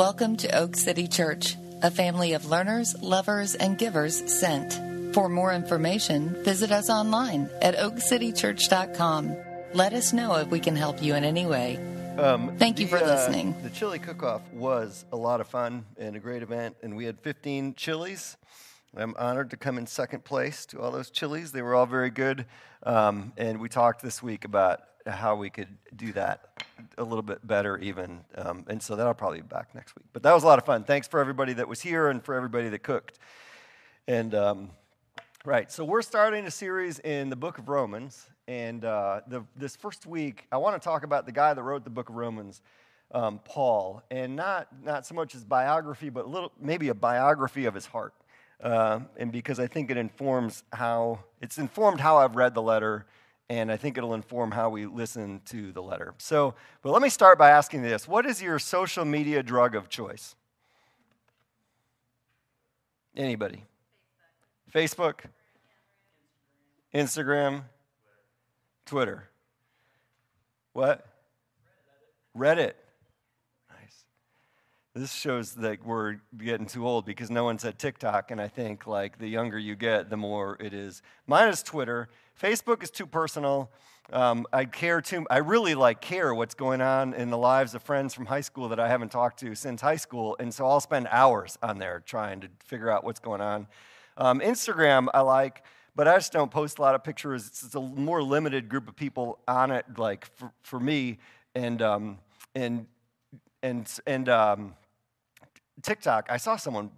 Welcome to Oak City Church, a family of learners, lovers, and givers sent. For more information, visit us online at oakcitychurch.com. Let us know if we can help you in any way. Um, Thank you the, for uh, listening. the chili cook-off was a lot of fun and a great event, and we had 15 chilies. I'm honored to come in second place to all those chilies. They were all very good, um, and we talked this week about how we could do that a little bit better, even. Um, and so that'll probably be back next week. But that was a lot of fun. Thanks for everybody that was here and for everybody that cooked. And um, Right. So we're starting a series in the book of Romans. And uh, the, this first week, I want to talk about the guy that wrote the book of Romans, um, Paul. And not, not so much his biography, but a little, maybe a biography of his heart. Uh, and because I think it informs how, it's informed how I've read the letter. And I think it'll inform how we listen to the letter. So, but let me start by asking this What is your social media drug of choice? Anybody? Facebook, Instagram, Twitter. What? Reddit. This shows that we're getting too old because no one said TikTok, and I think like the younger you get, the more it is. Mine is Twitter. Facebook is too personal. Um, I care too. I really like care what's going on in the lives of friends from high school that I haven't talked to since high school, and so I'll spend hours on there trying to figure out what's going on. Um, Instagram, I like, but I just don't post a lot of pictures. It's, it's a more limited group of people on it, like for, for me, and um, and and and um, TikTok. I saw someone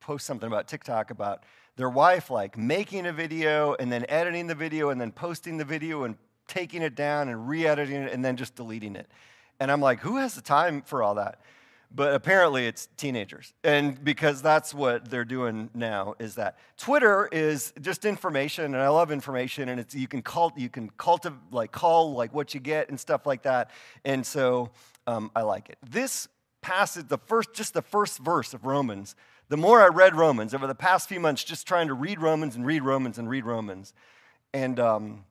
post something about TikTok about their wife like making a video and then editing the video and then posting the video and taking it down and re-editing it and then just deleting it. And I'm like, who has the time for all that? but apparently it's teenagers and because that's what they're doing now is that twitter is just information and i love information and it's you can cult you can cultivate like call like what you get and stuff like that and so um, i like it this passage the first just the first verse of romans the more i read romans over the past few months just trying to read romans and read romans and read romans and um,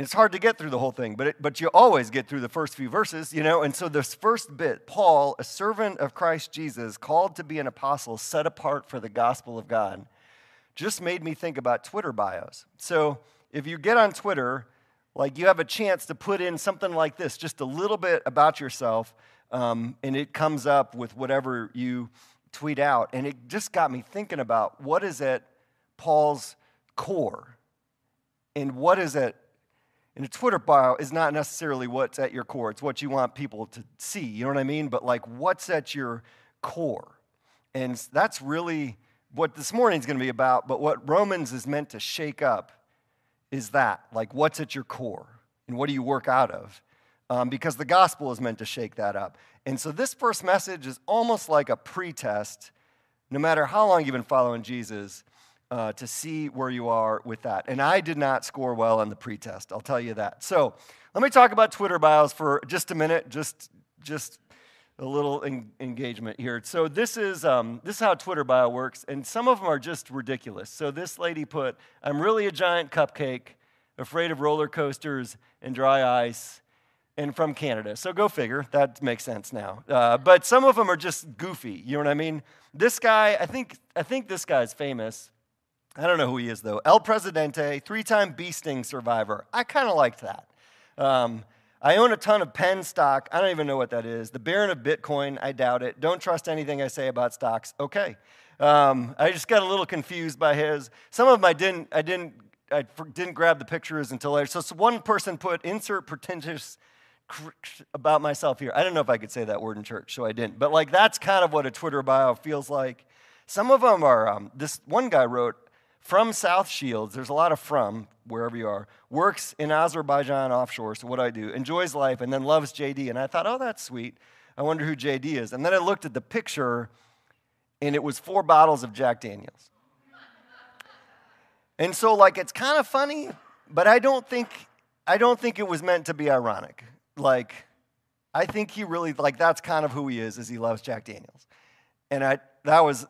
it's hard to get through the whole thing, but, it, but you always get through the first few verses, you know? And so, this first bit, Paul, a servant of Christ Jesus, called to be an apostle, set apart for the gospel of God, just made me think about Twitter bios. So, if you get on Twitter, like you have a chance to put in something like this, just a little bit about yourself, um, and it comes up with whatever you tweet out. And it just got me thinking about what is at Paul's core? And what is it and a Twitter bio is not necessarily what's at your core, it's what you want people to see. You know what I mean? But like, what's at your core? And that's really what this morning is going to be about. But what Romans is meant to shake up is that like, what's at your core? And what do you work out of? Um, because the gospel is meant to shake that up. And so this first message is almost like a pretest, no matter how long you've been following Jesus uh, to see where you are with that. And I did not score well on the pretest, I'll tell you that. So let me talk about Twitter bios for just a minute, just, just a little en- engagement here. So this is, um, this is how Twitter bio works, and some of them are just ridiculous. So this lady put, I'm really a giant cupcake, afraid of roller coasters and dry ice, and from Canada. So go figure. That makes sense now. Uh, but some of them are just goofy. You know what I mean? This guy, I think, I think this guy's famous. I don't know who he is though. El Presidente, three-time bee sting survivor. I kind of liked that. Um, I own a ton of Penn stock. I don't even know what that is. The Baron of Bitcoin. I doubt it. Don't trust anything I say about stocks. Okay. Um, I just got a little confused by his. Some of them I didn't. I didn't. I didn't grab the pictures until later. So, so one person put insert pretentious about myself here. I don't know if I could say that word in church, so I didn't. But like that's kind of what a Twitter bio feels like. Some of them are. Um, this one guy wrote from South Shields, there's a lot of from wherever you are, works in Azerbaijan offshore, so what I do? Enjoys life and then loves JD. And I thought, oh, that's sweet. I wonder who JD is. And then I looked at the picture and it was four bottles of Jack Daniels. and so like it's kind of funny, but I don't think I don't think it was meant to be ironic. Like I think he really like that's kind of who he is, is he loves Jack Daniels. And I that was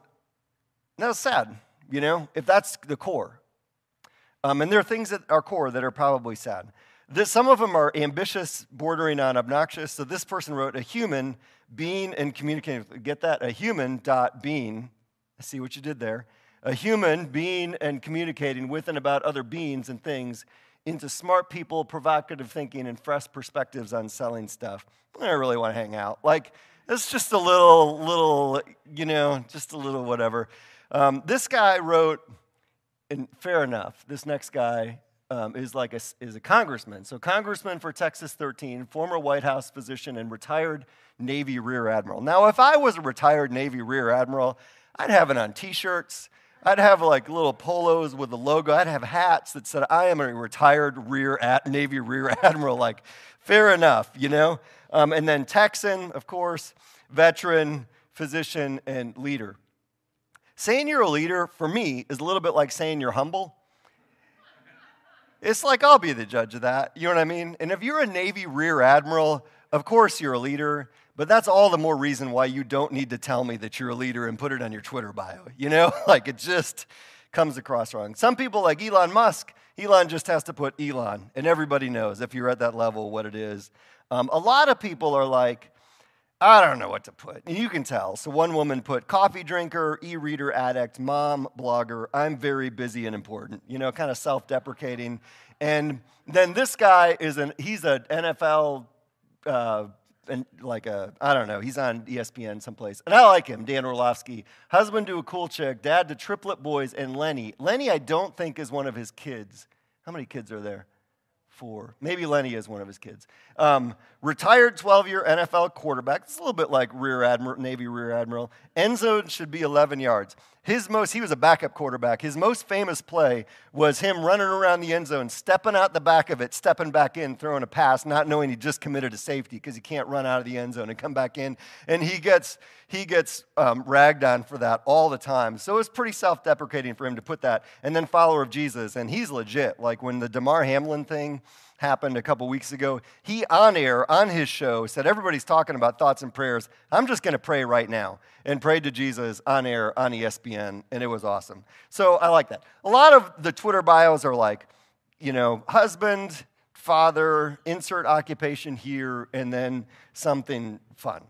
that was sad you know, if that's the core. Um, and there are things that are core that are probably sad. This, some of them are ambitious, bordering on obnoxious. So this person wrote a human being and communicating. Get that? A human dot being. I see what you did there. A human being and communicating with and about other beings and things into smart people, provocative thinking, and fresh perspectives on selling stuff. I really want to hang out. Like, it's just a little, little, you know, just a little whatever. Um, this guy wrote, and fair enough, this next guy um, is like a, is a congressman. So, congressman for Texas 13, former White House physician, and retired Navy Rear Admiral. Now, if I was a retired Navy Rear Admiral, I'd have it on t shirts. I'd have like little polos with the logo. I'd have hats that said, I am a retired rear ad- Navy Rear Admiral. Like, fair enough, you know? Um, and then Texan, of course, veteran, physician, and leader. Saying you're a leader, for me, is a little bit like saying you're humble. It's like I'll be the judge of that. You know what I mean? And if you're a Navy Rear Admiral, of course you're a leader, but that's all the more reason why you don't need to tell me that you're a leader and put it on your Twitter bio. You know, like it just comes across wrong. Some people, like Elon Musk, Elon just has to put Elon, and everybody knows if you're at that level what it is. Um, a lot of people are like, I don't know what to put. You can tell. So one woman put coffee drinker, e-reader addict, mom, blogger. I'm very busy and important. You know, kind of self-deprecating. And then this guy is an he's an NFL uh, and like a I don't know. He's on ESPN someplace, and I like him. Dan Orlovsky, husband to a cool chick, dad to triplet boys, and Lenny. Lenny, I don't think is one of his kids. How many kids are there? Four. Maybe Lenny is one of his kids. Um, retired 12 year NFL quarterback. It's a little bit like Rear Admiral, Navy Rear Admiral. End zone should be 11 yards. His most, he was a backup quarterback. His most famous play was him running around the end zone, stepping out the back of it, stepping back in, throwing a pass, not knowing he just committed a safety because he can't run out of the end zone and come back in. And he gets, he gets um, ragged on for that all the time. So it's pretty self deprecating for him to put that. And then follower of Jesus, and he's legit. Like when the Damar Hamlin thing, happened a couple weeks ago. He, on air, on his show, said, Everybody's talking about thoughts and prayers. I'm just going to pray right now. And prayed to Jesus on air on ESPN, and it was awesome. So I like that. A lot of the Twitter bios are like, you know, husband, father, insert occupation here, and then something fun.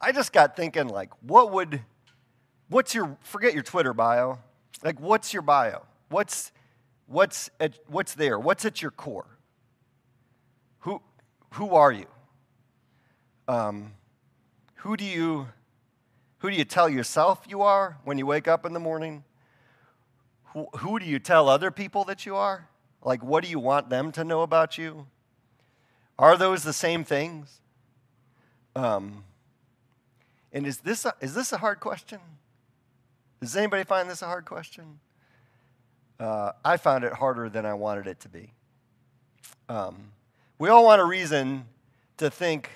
I just got thinking, like, what would, what's your, forget your Twitter bio. Like, what's your bio? What's, what's, at, what's there? What's at your core? Who, are you? Um, who do you who do you tell yourself you are when you wake up in the morning? Who, who do you tell other people that you are? Like, what do you want them to know about you? Are those the same things? Um, and is this, a, is this a hard question? Does anybody find this a hard question? Uh, I found it harder than I wanted it to be. Um, we all want a reason to think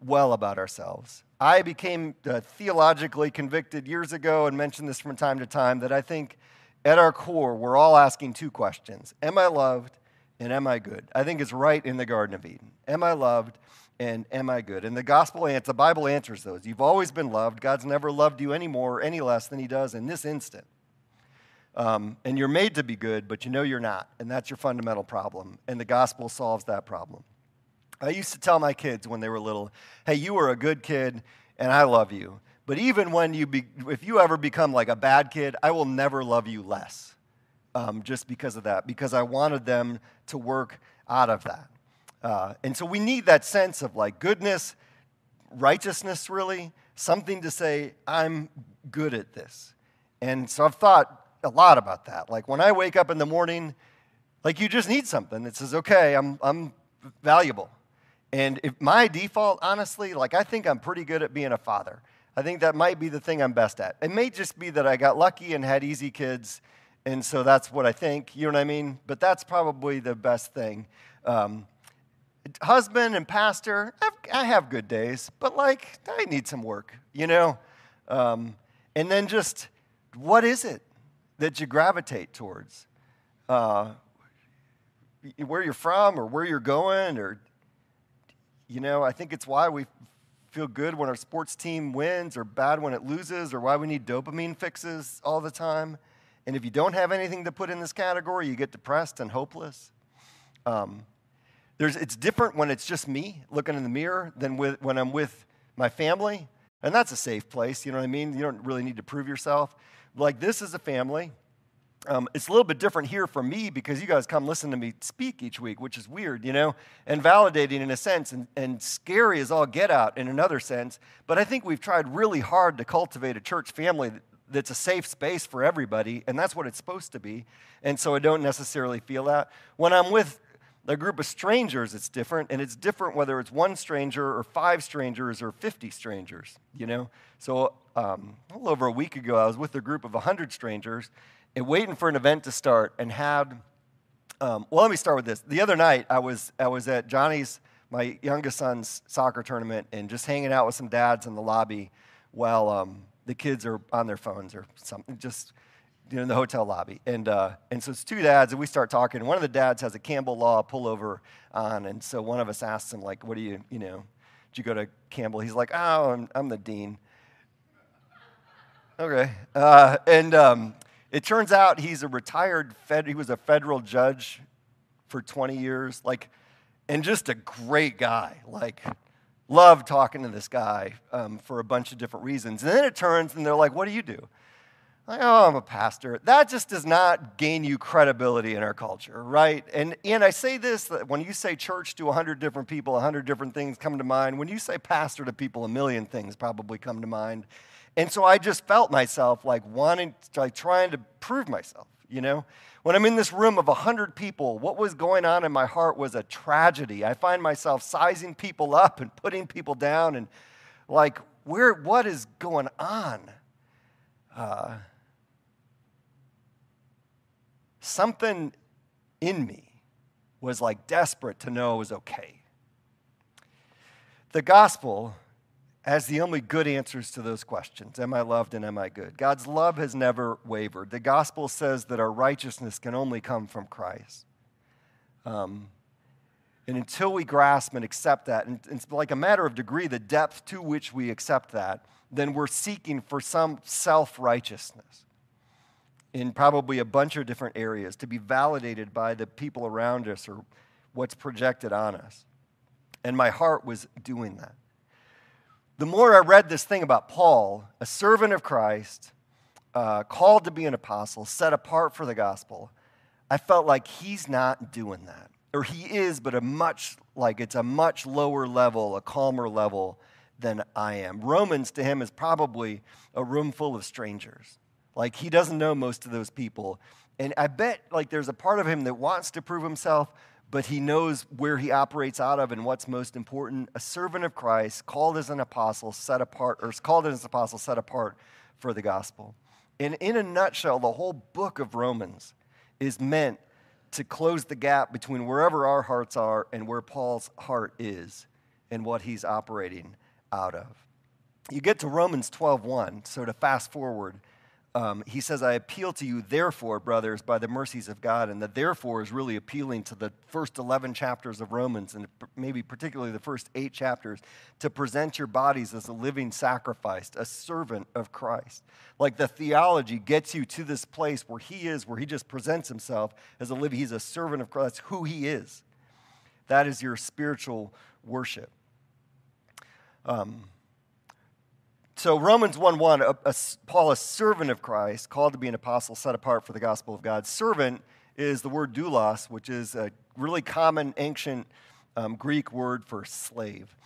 well about ourselves. I became uh, theologically convicted years ago and mentioned this from time to time that I think at our core, we're all asking two questions Am I loved and am I good? I think it's right in the Garden of Eden. Am I loved and am I good? And the gospel answer, the Bible answers those. You've always been loved. God's never loved you any more or any less than he does in this instant. Um, and you're made to be good, but you know you're not. And that's your fundamental problem. And the gospel solves that problem. I used to tell my kids when they were little, hey, you were a good kid and I love you. But even when you, be, if you ever become like a bad kid, I will never love you less um, just because of that, because I wanted them to work out of that. Uh, and so we need that sense of like goodness, righteousness, really, something to say, I'm good at this. And so I've thought a lot about that. Like when I wake up in the morning, like you just need something that says, okay, I'm, I'm valuable. And if my default, honestly, like I think I'm pretty good at being a father. I think that might be the thing I'm best at. It may just be that I got lucky and had easy kids, and so that's what I think. You know what I mean? But that's probably the best thing. Um, husband and pastor, I've, I have good days, but like I need some work, you know? Um, and then just what is it that you gravitate towards? Uh, where you're from or where you're going or you know, I think it's why we feel good when our sports team wins or bad when it loses or why we need dopamine fixes all the time. And if you don't have anything to put in this category, you get depressed and hopeless. Um, There's, it's different when it's just me looking in the mirror than with, when I'm with my family. And that's a safe place, you know what I mean? You don't really need to prove yourself. Like, this is a family. Um, it's a little bit different here for me because you guys come listen to me speak each week, which is weird, you know, and validating in a sense, and, and scary as all get out in another sense. But I think we've tried really hard to cultivate a church family that's a safe space for everybody, and that's what it's supposed to be. And so I don't necessarily feel that. When I'm with a group of strangers, it's different, and it's different whether it's one stranger or five strangers or 50 strangers, you know? So um, a little over a week ago, I was with a group of 100 strangers and waiting for an event to start and had, um, well, let me start with this. The other night, I was, I was at Johnny's, my youngest son's soccer tournament, and just hanging out with some dads in the lobby while um, the kids are on their phones or something, just you know, in the hotel lobby. And, uh, and so it's two dads, and we start talking. One of the dads has a Campbell Law pullover on, and so one of us asks him, like, what do you, you know, did you go to Campbell? He's like, oh, I'm, I'm the dean. okay. Uh, and um, it turns out he's a retired, fed, he was a federal judge for 20 years, like, and just a great guy. Like, love talking to this guy um, for a bunch of different reasons. And then it turns, and they're like, what do you do? Like, oh, I'm a pastor. That just does not gain you credibility in our culture, right? And, and I say this that when you say church to 100 different people, 100 different things come to mind. When you say pastor to people, a million things probably come to mind. And so I just felt myself like wanting, like trying to prove myself, you know? When I'm in this room of 100 people, what was going on in my heart was a tragedy. I find myself sizing people up and putting people down and like, where, what is going on? Uh, something in me was like desperate to know it was okay. The gospel has the only good answers to those questions Am I loved and am I good? God's love has never wavered. The gospel says that our righteousness can only come from Christ. Um, and until we grasp and accept that, and it's like a matter of degree, the depth to which we accept that, then we're seeking for some self righteousness in probably a bunch of different areas to be validated by the people around us or what's projected on us. And my heart was doing that. The more I read this thing about Paul, a servant of Christ, uh, called to be an apostle, set apart for the gospel, I felt like he's not doing that. Or he is, but a much, like it's a much lower level, a calmer level than I am. Romans to him is probably a room full of strangers. Like he doesn't know most of those people. And I bet like there's a part of him that wants to prove himself, but he knows where he operates out of and what's most important. A servant of Christ, called as an apostle, set apart, or called as an apostle, set apart for the gospel. And in a nutshell, the whole book of Romans is meant to close the gap between wherever our hearts are and where Paul's heart is and what he's operating out of. You get to Romans 12:1, so to fast forward, um, he says, I appeal to you, therefore, brothers, by the mercies of God. And the therefore is really appealing to the first 11 chapters of Romans, and maybe particularly the first eight chapters, to present your bodies as a living sacrifice, a servant of Christ. Like the theology gets you to this place where he is, where he just presents himself as a living, he's a servant of Christ. That's who he is. That is your spiritual worship. Um, so Romans 1 1, a, a, Paul, a servant of Christ, called to be an apostle, set apart for the gospel of God. Servant is the word doulos, which is a really common ancient um, Greek word for slave.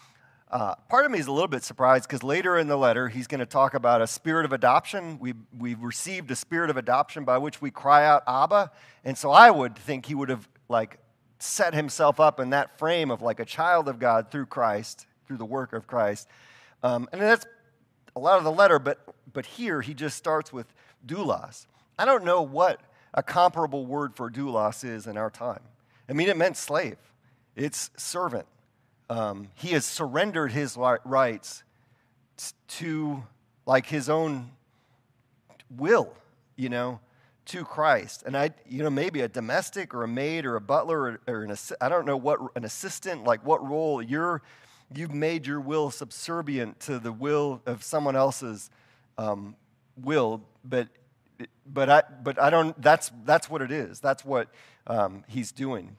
Uh, part of me is a little bit surprised because later in the letter, he's going to talk about a spirit of adoption. We, we've received a spirit of adoption by which we cry out, Abba. And so I would think he would have like set himself up in that frame of like a child of God through Christ, through the work of Christ. Um, and that's a lot of the letter, but, but here he just starts with doulos. I don't know what a comparable word for doulos is in our time. I mean, it meant slave, it's servant. Um, he has surrendered his rights to, like, his own will, you know, to Christ. And I, you know, maybe a domestic or a maid or a butler or, or an, I don't know what, an assistant, like what role you're you've made your will subservient to the will of someone else's um, will, but but I but I don't. That's that's what it is. That's what um, he's doing.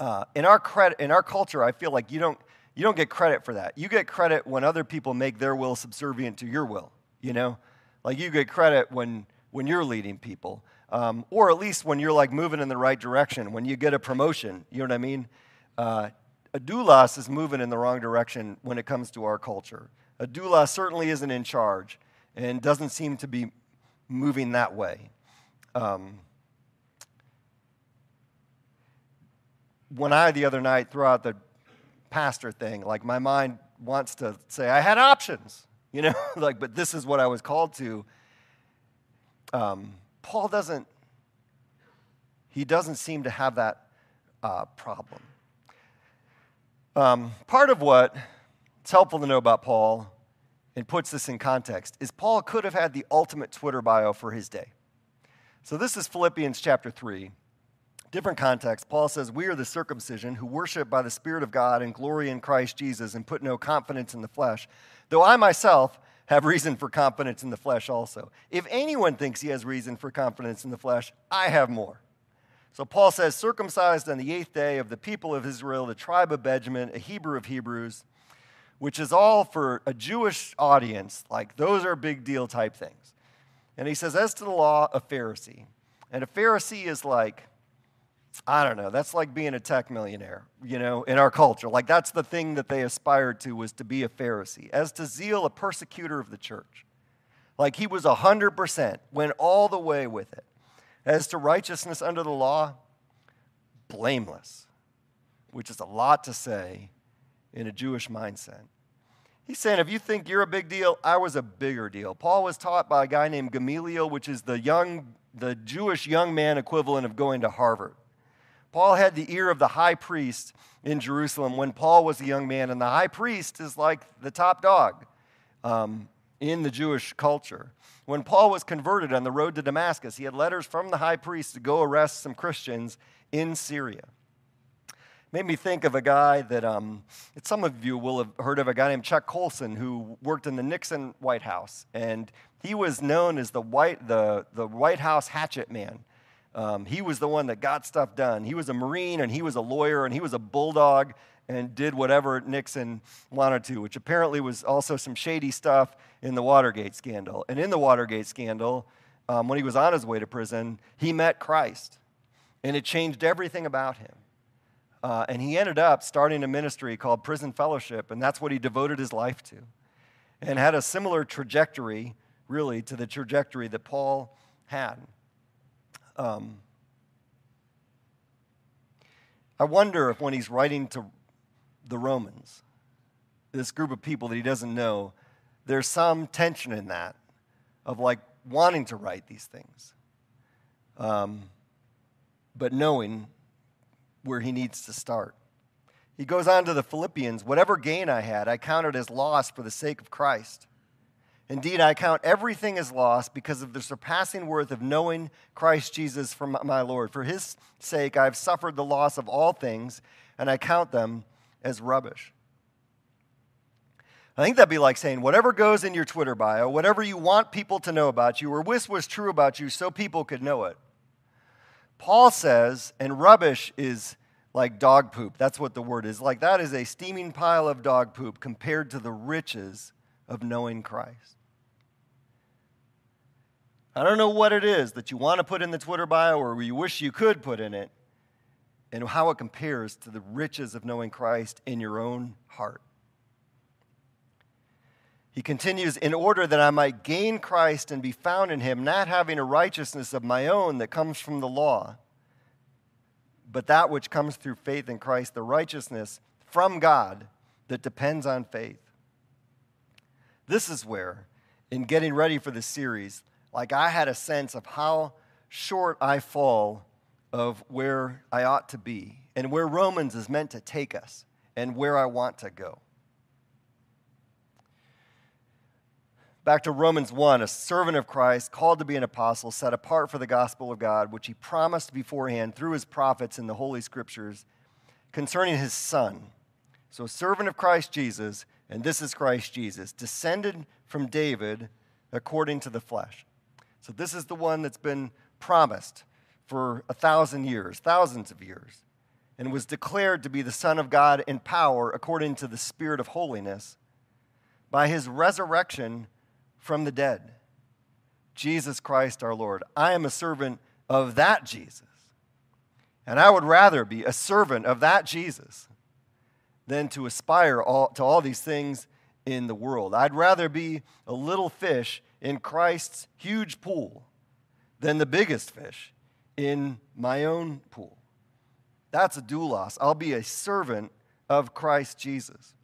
uh, in our credit in our culture, I feel like you don't you don't get credit for that. You get credit when other people make their will subservient to your will. You know, like you get credit when when you're leading people, um, or at least when you're like moving in the right direction. When you get a promotion, you know what I mean. Uh, a doulos is moving in the wrong direction when it comes to our culture. A certainly isn't in charge and doesn't seem to be moving that way. Um, when I, the other night, threw out the pastor thing, like my mind wants to say, I had options, you know, like, but this is what I was called to. Um, Paul doesn't, he doesn't seem to have that uh, problem. Um, part of what it's helpful to know about Paul and puts this in context is Paul could have had the ultimate Twitter bio for his day. So this is Philippians chapter 3. Different context. Paul says, We are the circumcision who worship by the Spirit of God and glory in Christ Jesus and put no confidence in the flesh, though I myself have reason for confidence in the flesh also. If anyone thinks he has reason for confidence in the flesh, I have more. So Paul says, circumcised on the eighth day of the people of Israel, the tribe of Benjamin, a Hebrew of Hebrews, which is all for a Jewish audience, like those are big deal type things. And he says, as to the law, a Pharisee. And a Pharisee is like, I don't know, that's like being a tech millionaire, you know, in our culture. Like that's the thing that they aspired to was to be a Pharisee. As to zeal, a persecutor of the church. Like he was 100%, went all the way with it. As to righteousness under the law, blameless, which is a lot to say in a Jewish mindset. He's saying, if you think you're a big deal, I was a bigger deal. Paul was taught by a guy named Gamaliel, which is the young, the Jewish young man equivalent of going to Harvard. Paul had the ear of the high priest in Jerusalem when Paul was a young man, and the high priest is like the top dog um, in the Jewish culture. When Paul was converted on the road to Damascus, he had letters from the high priest to go arrest some Christians in Syria. Made me think of a guy that um, some of you will have heard of a guy named Chuck Colson who worked in the Nixon White House. And he was known as the White, the, the White House hatchet man. Um, he was the one that got stuff done. He was a Marine and he was a lawyer and he was a bulldog and did whatever Nixon wanted to, which apparently was also some shady stuff in the Watergate scandal. And in the Watergate scandal, um, when he was on his way to prison, he met Christ and it changed everything about him. Uh, and he ended up starting a ministry called Prison Fellowship, and that's what he devoted his life to. And had a similar trajectory, really, to the trajectory that Paul had. Um, I wonder if when he's writing to the Romans, this group of people that he doesn't know, there's some tension in that of like wanting to write these things, um, but knowing where he needs to start. He goes on to the Philippians whatever gain I had, I counted as loss for the sake of Christ. Indeed, I count everything as loss because of the surpassing worth of knowing Christ Jesus from my Lord. For his sake, I have suffered the loss of all things, and I count them as rubbish. I think that'd be like saying, whatever goes in your Twitter bio, whatever you want people to know about you, or wish was true about you so people could know it. Paul says, and rubbish is like dog poop. That's what the word is. Like that is a steaming pile of dog poop compared to the riches of knowing Christ. I don't know what it is that you want to put in the Twitter bio or you wish you could put in it, and how it compares to the riches of knowing Christ in your own heart. He continues, in order that I might gain Christ and be found in him, not having a righteousness of my own that comes from the law, but that which comes through faith in Christ, the righteousness from God that depends on faith. This is where, in getting ready for this series, like I had a sense of how short I fall of where I ought to be and where Romans is meant to take us and where I want to go. Back to Romans 1, a servant of Christ, called to be an apostle, set apart for the gospel of God, which he promised beforehand through his prophets in the Holy Scriptures concerning his Son. So, a servant of Christ Jesus, and this is Christ Jesus, descended from David according to the flesh. So this is the one that's been promised for a thousand years, thousands of years. and was declared to be the Son of God in power according to the Spirit of holiness by his resurrection from the dead. Jesus Christ our Lord. I am a servant of that Jesus. And I would rather be a servant of that Jesus than to aspire all, to all these things in the world. I'd rather be a little fish in Christ's huge pool than the biggest fish in my own pool. That's a doulos. I'll be a servant of Christ Jesus.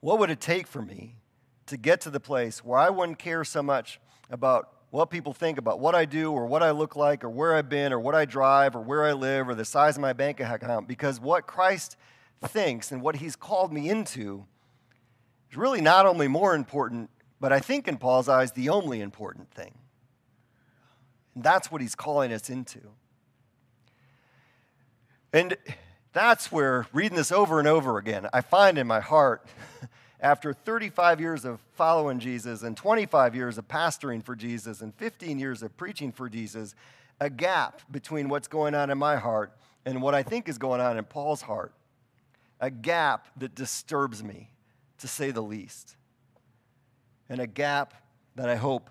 What would it take for me to get to the place where I wouldn't care so much about what people think about what I do or what I look like or where I've been or what I drive or where I live or the size of my bank account? Because what Christ thinks and what he's called me into is really not only more important, but I think in Paul's eyes, the only important thing. And that's what he's calling us into. And that's where, reading this over and over again, I find in my heart, after 35 years of following Jesus and 25 years of pastoring for Jesus and 15 years of preaching for Jesus, a gap between what's going on in my heart and what I think is going on in Paul's heart. A gap that disturbs me, to say the least. And a gap that I hope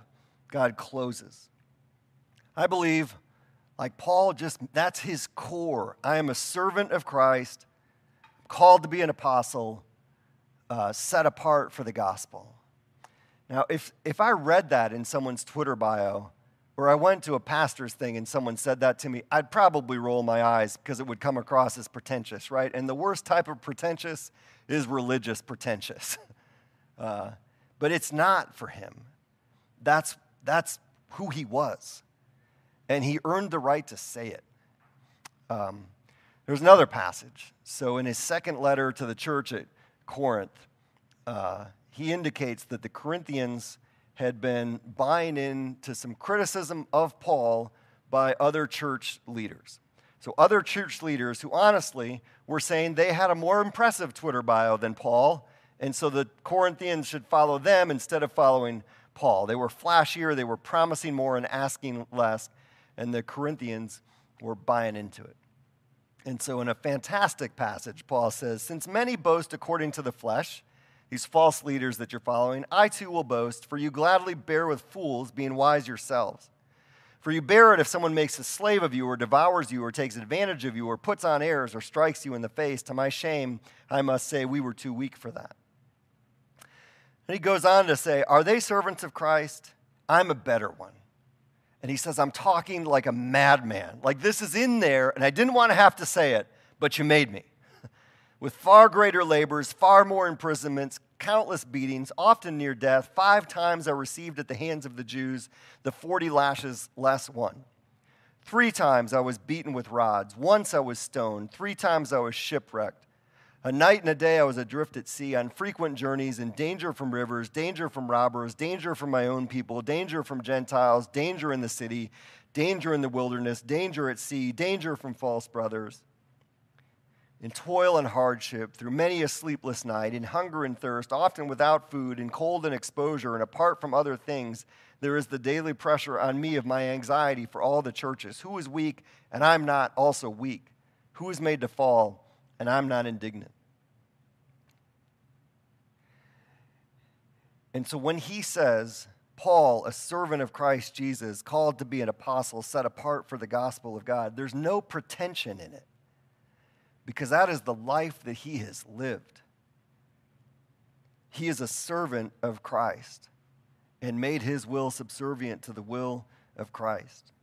God closes. I believe, like Paul, just that's his core. I am a servant of Christ, called to be an apostle, uh, set apart for the gospel. Now, if, if I read that in someone's Twitter bio, or I went to a pastor's thing and someone said that to me, I'd probably roll my eyes because it would come across as pretentious, right? And the worst type of pretentious is religious pretentious. Uh, but it's not for him. That's, that's who he was and he earned the right to say it. Um, there's another passage. So, in his second letter to the church at Corinth, uh, he indicates that the Corinthians had been buying into some criticism of Paul by other church leaders. So, other church leaders who honestly were saying they had a more impressive Twitter bio than Paul, and so the Corinthians should follow them instead of following Paul. They were flashier, they were promising more and asking less and the Corinthians were buying into it. And so, in a fantastic passage, Paul says, Since many boast according to the flesh, these false leaders that you're following, I too will boast, for you gladly bear with fools, being wise yourselves. For you bear it if someone makes a slave of you, or devours you, or takes advantage of you, or puts on airs, or strikes you in the face. To my shame, I must say, we were too weak for that. And he goes on to say, Are they servants of Christ? I'm a better one. And he says, I'm talking like a madman. Like this is in there, and I didn't want to have to say it, but you made me. With far greater labors, far more imprisonments, countless beatings, often near death, five times I received at the hands of the Jews the 40 lashes less one. Three times I was beaten with rods. Once I was stoned. Three times I was shipwrecked. A night and a day I was adrift at sea on frequent journeys in danger from rivers, danger from robbers, danger from my own people, danger from Gentiles, danger in the city, danger in the wilderness, danger at sea, danger from false brothers. In toil and hardship, through many a sleepless night, in hunger and thirst, often without food, in cold and exposure, and apart from other things, there is the daily pressure on me of my anxiety for all the churches. Who is weak, and I'm not also weak? Who is made to fall, and I'm not indignant? And so when he says, Paul, a servant of Christ Jesus, called to be an apostle, set apart for the gospel of God, there's no pretension in it because that is the life that he has lived. He is a servant of Christ and made his will subservient to the will of Christ.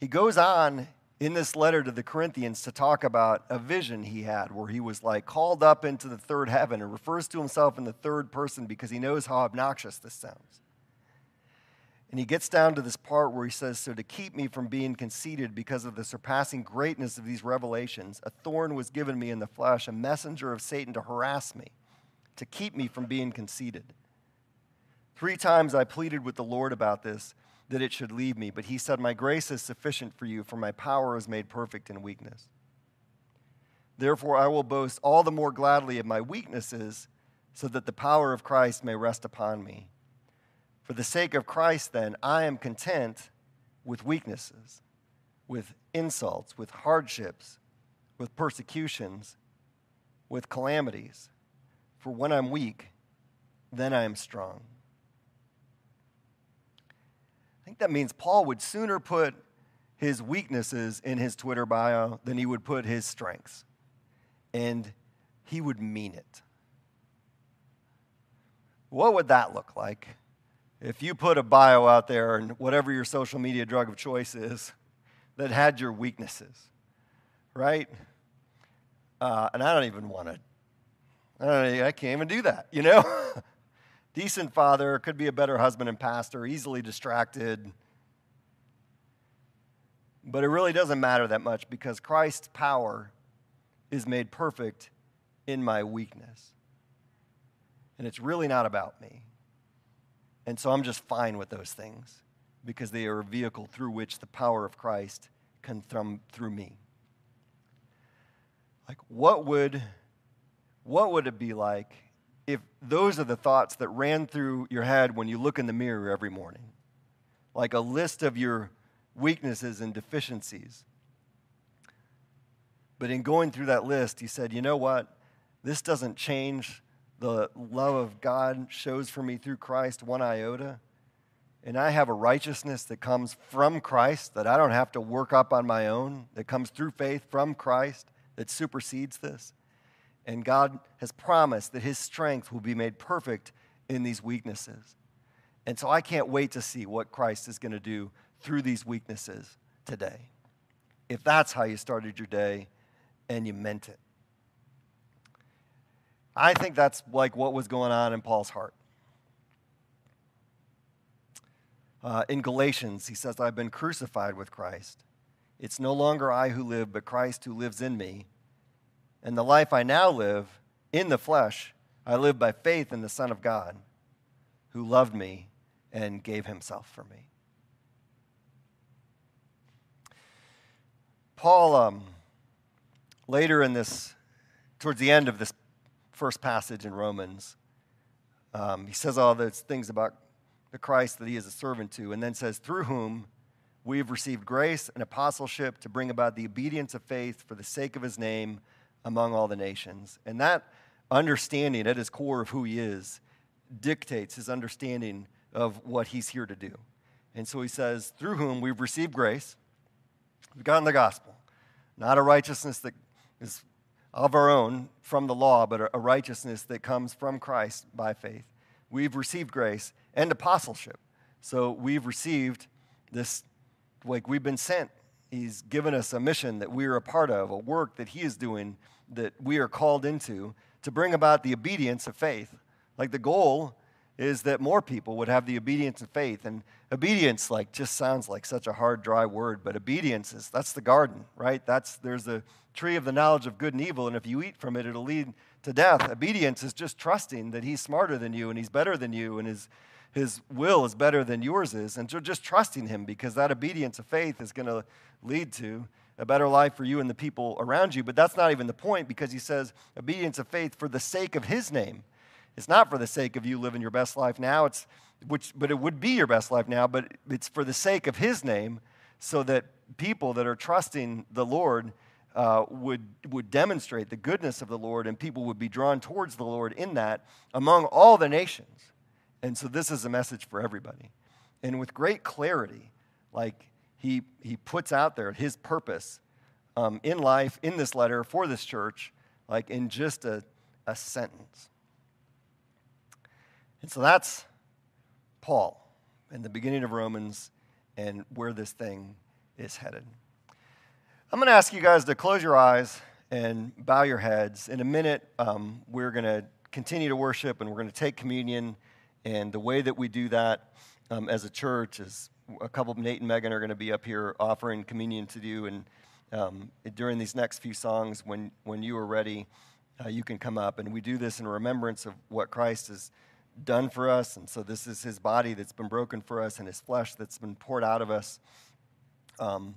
He goes on in this letter to the Corinthians to talk about a vision he had where he was like called up into the third heaven and refers to himself in the third person because he knows how obnoxious this sounds. And he gets down to this part where he says, So to keep me from being conceited because of the surpassing greatness of these revelations, a thorn was given me in the flesh, a messenger of Satan to harass me, to keep me from being conceited. Three times I pleaded with the Lord about this that it should leave me. But he said, My grace is sufficient for you, for my power is made perfect in weakness. Therefore, I will boast all the more gladly of my weaknesses, so that the power of Christ may rest upon me. For the sake of Christ, then, I am content with weaknesses, with insults, with hardships, with persecutions, with calamities. For when I'm weak, then I am strong. I think that means Paul would sooner put his weaknesses in his Twitter bio than he would put his strengths. And he would mean it. What would that look like if you put a bio out there and whatever your social media drug of choice is that had your weaknesses, right? Uh, and I don't even want to, I, I can't even do that, you know? Decent father, could be a better husband and pastor, easily distracted. But it really doesn't matter that much because Christ's power is made perfect in my weakness. And it's really not about me. And so I'm just fine with those things because they are a vehicle through which the power of Christ can come through me. Like what would what would it be like if those are the thoughts that ran through your head when you look in the mirror every morning? Like a list of your weaknesses and deficiencies. But in going through that list, he said, you know what? This doesn't change the love of God shows for me through Christ one iota. And I have a righteousness that comes from Christ that I don't have to work up on my own, that comes through faith from Christ that supersedes this. And God has promised that his strength will be made perfect in these weaknesses. And so I can't wait to see what Christ is going to do through these weaknesses today. If that's how you started your day and you meant it. I think that's like what was going on in Paul's heart. Uh, in Galatians, he says, I've been crucified with Christ. It's no longer I who live, but Christ who lives in me. And the life I now live in the flesh, I live by faith in the Son of God, who loved me and gave himself for me. Paul, um, later in this, towards the end of this first passage in Romans, um, he says all those things about the Christ that he is a servant to, and then says, through whom we have received grace and apostleship to bring about the obedience of faith for the sake of his name among all the nations. And that understanding at his core of who he is dictates his understanding of what he's here to do. And so he says, through whom we've received grace We've gotten the gospel. Not a righteousness that is of our own from the law, but a righteousness that comes from Christ by faith. We've received grace and apostleship. So we've received this, like we've been sent. He's given us a mission that we are a part of, a work that He is doing that we are called into to bring about the obedience of faith. Like the goal is that more people would have the obedience of faith. And obedience, like, just sounds like such a hard, dry word, but obedience is that's the garden, right? That's there's the tree of the knowledge of good and evil, and if you eat from it, it'll lead to death. Obedience is just trusting that he's smarter than you and he's better than you and his his will is better than yours is, and so just trusting him because that obedience of faith is going to lead to a better life for you and the people around you. But that's not even the point because he says obedience of faith for the sake of his name. It's not for the sake of you living your best life now, it's, which, but it would be your best life now, but it's for the sake of His name, so that people that are trusting the Lord uh, would, would demonstrate the goodness of the Lord and people would be drawn towards the Lord in that among all the nations. And so this is a message for everybody. And with great clarity, like he, he puts out there his purpose um, in life, in this letter, for this church, like in just a, a sentence. And so that's Paul in the beginning of Romans and where this thing is headed. I'm going to ask you guys to close your eyes and bow your heads. In a minute, um, we're going to continue to worship and we're going to take communion. And the way that we do that um, as a church is a couple of Nate and Megan are going to be up here offering communion to you. And um, during these next few songs, when, when you are ready, uh, you can come up. And we do this in remembrance of what Christ has done for us. And so this is his body that's been broken for us and his flesh that's been poured out of us. Um,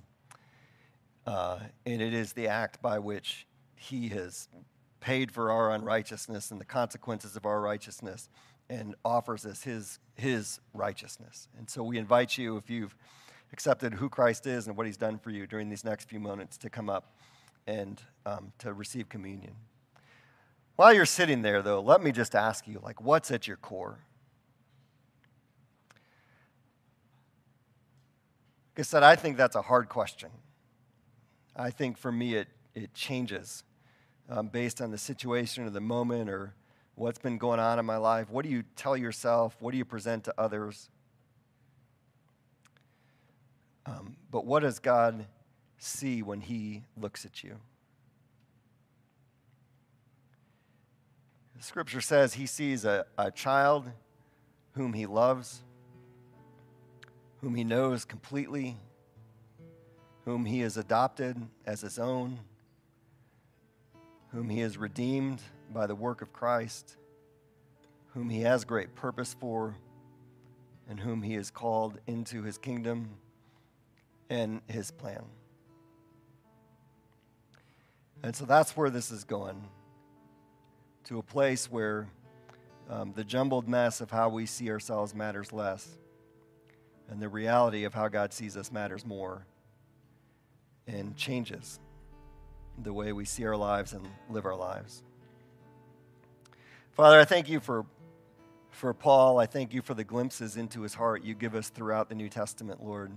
uh, and it is the act by which he has paid for our unrighteousness and the consequences of our righteousness and offers us his, his righteousness. And so we invite you, if you've accepted who Christ is and what he's done for you during these next few moments, to come up and um, to receive communion. While you're sitting there, though, let me just ask you, like, what's at your core? I said, I think that's a hard question. I think for me, it, it changes um, based on the situation or the moment or what's been going on in my life. What do you tell yourself? What do you present to others? Um, but what does God see when He looks at you? Scripture says He sees a, a child whom He loves, whom He knows completely, whom He has adopted as His own, whom He has redeemed by the work of Christ, whom He has great purpose for, and whom He has called into His kingdom and his plan. And so that's where this is going to a place where um, the jumbled mess of how we see ourselves matters less, and the reality of how God sees us matters more, and changes the way we see our lives and live our lives. Father, I thank you for, for Paul. I thank you for the glimpses into his heart you give us throughout the New Testament, Lord.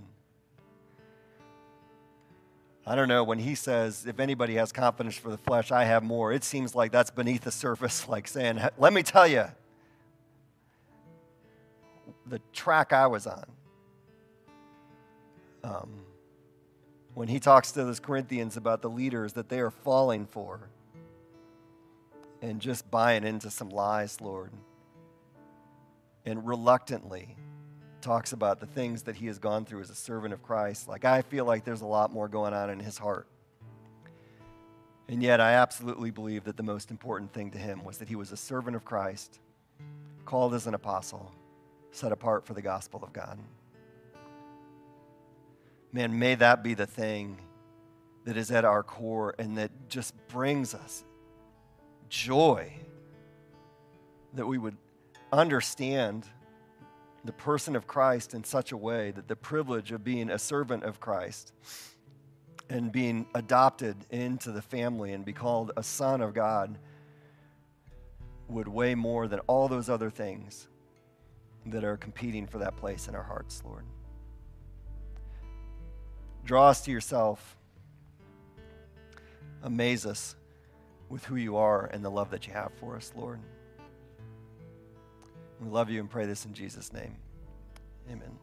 I don't know, when he says, if anybody has confidence for the flesh, I have more, it seems like that's beneath the surface, like saying, let me tell you, the track I was on. Um, when he talks to those Corinthians about the leaders that they are falling for and just buying into some lies, Lord, and reluctantly talks about the things that he has gone through as a servant of Christ. Like, I feel like there's a lot more going on in his heart. And yet, I absolutely believe that the most important thing to him was that he was a servant of Christ, called as an apostle, set apart for the gospel of God. Man, may that be the thing that is at our core and that just brings us joy that we would understand the person of Christ in such a way that the privilege of being a servant of Christ and being adopted into the family and be called a son of God would weigh more than all those other things that are competing for that place in our hearts, Lord. Draw us to yourself. Amaze us with who you are and the love that you have for us, Lord. We love you and pray this in Jesus' name. Amen.